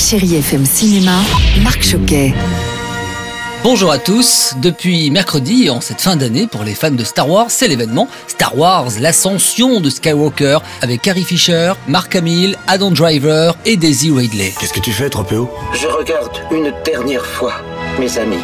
Chérie FM Cinéma, Marc Choquet. Bonjour à tous. Depuis mercredi, en cette fin d'année, pour les fans de Star Wars, c'est l'événement Star Wars, l'ascension de Skywalker, avec Carrie Fisher, Mark Hamill, Adam Driver et Daisy Ridley. Qu'est-ce que tu fais, Tropéo Je regarde une dernière fois mes amis.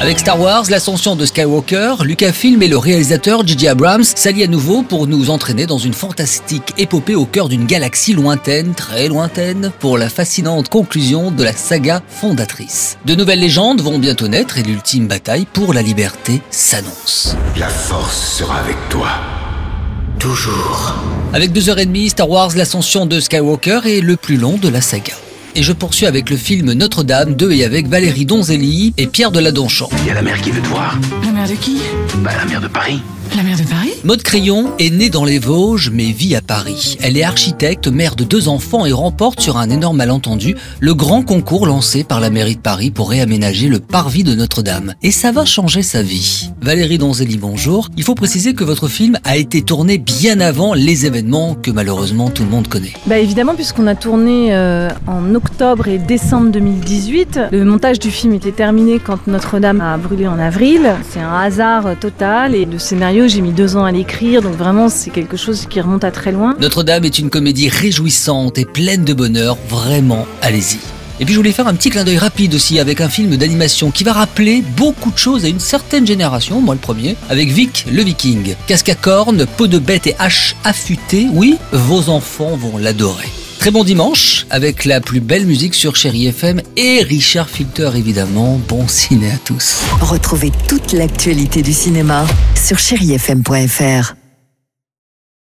Avec Star Wars, l'ascension de Skywalker, Lucasfilm et le réalisateur J.J. Abrams s'allient à nouveau pour nous entraîner dans une fantastique épopée au cœur d'une galaxie lointaine, très lointaine, pour la fascinante conclusion de la saga fondatrice. De nouvelles légendes vont bientôt naître et l'ultime bataille pour la liberté s'annonce. La force sera avec toi. Toujours. Avec deux heures et demie, Star Wars, l'ascension de Skywalker est le plus long de la saga. Et je poursuis avec le film Notre-Dame de et avec Valérie Donzelli et Pierre de Ladonchamp. Il y a la mère qui veut te voir. La mère de qui? Bah, la mère de Paris. La mère de Paris Maud Crayon est née dans les Vosges mais vit à Paris. Elle est architecte, mère de deux enfants et remporte sur un énorme malentendu le grand concours lancé par la mairie de Paris pour réaménager le parvis de Notre-Dame. Et ça va changer sa vie. Valérie Donzelli, bonjour. Il faut préciser que votre film a été tourné bien avant les événements que malheureusement tout le monde connaît. Bah évidemment, puisqu'on a tourné euh, en octobre et décembre 2018, le montage du film était terminé quand Notre-Dame a brûlé en avril. C'est un hasard total et le j'ai mis deux ans à l'écrire, donc vraiment c'est quelque chose qui remonte à très loin. Notre-Dame est une comédie réjouissante et pleine de bonheur, vraiment, allez-y. Et puis je voulais faire un petit clin d'œil rapide aussi avec un film d'animation qui va rappeler beaucoup de choses à une certaine génération, moi le premier, avec Vic le Viking. Casque à cornes, peau de bête et hache affûtée, oui, vos enfants vont l'adorer. Très bon dimanche avec la plus belle musique sur Chéri FM et Richard Filter évidemment. Bon ciné à tous. Retrouvez toute l'actualité du cinéma sur chérifm.fr.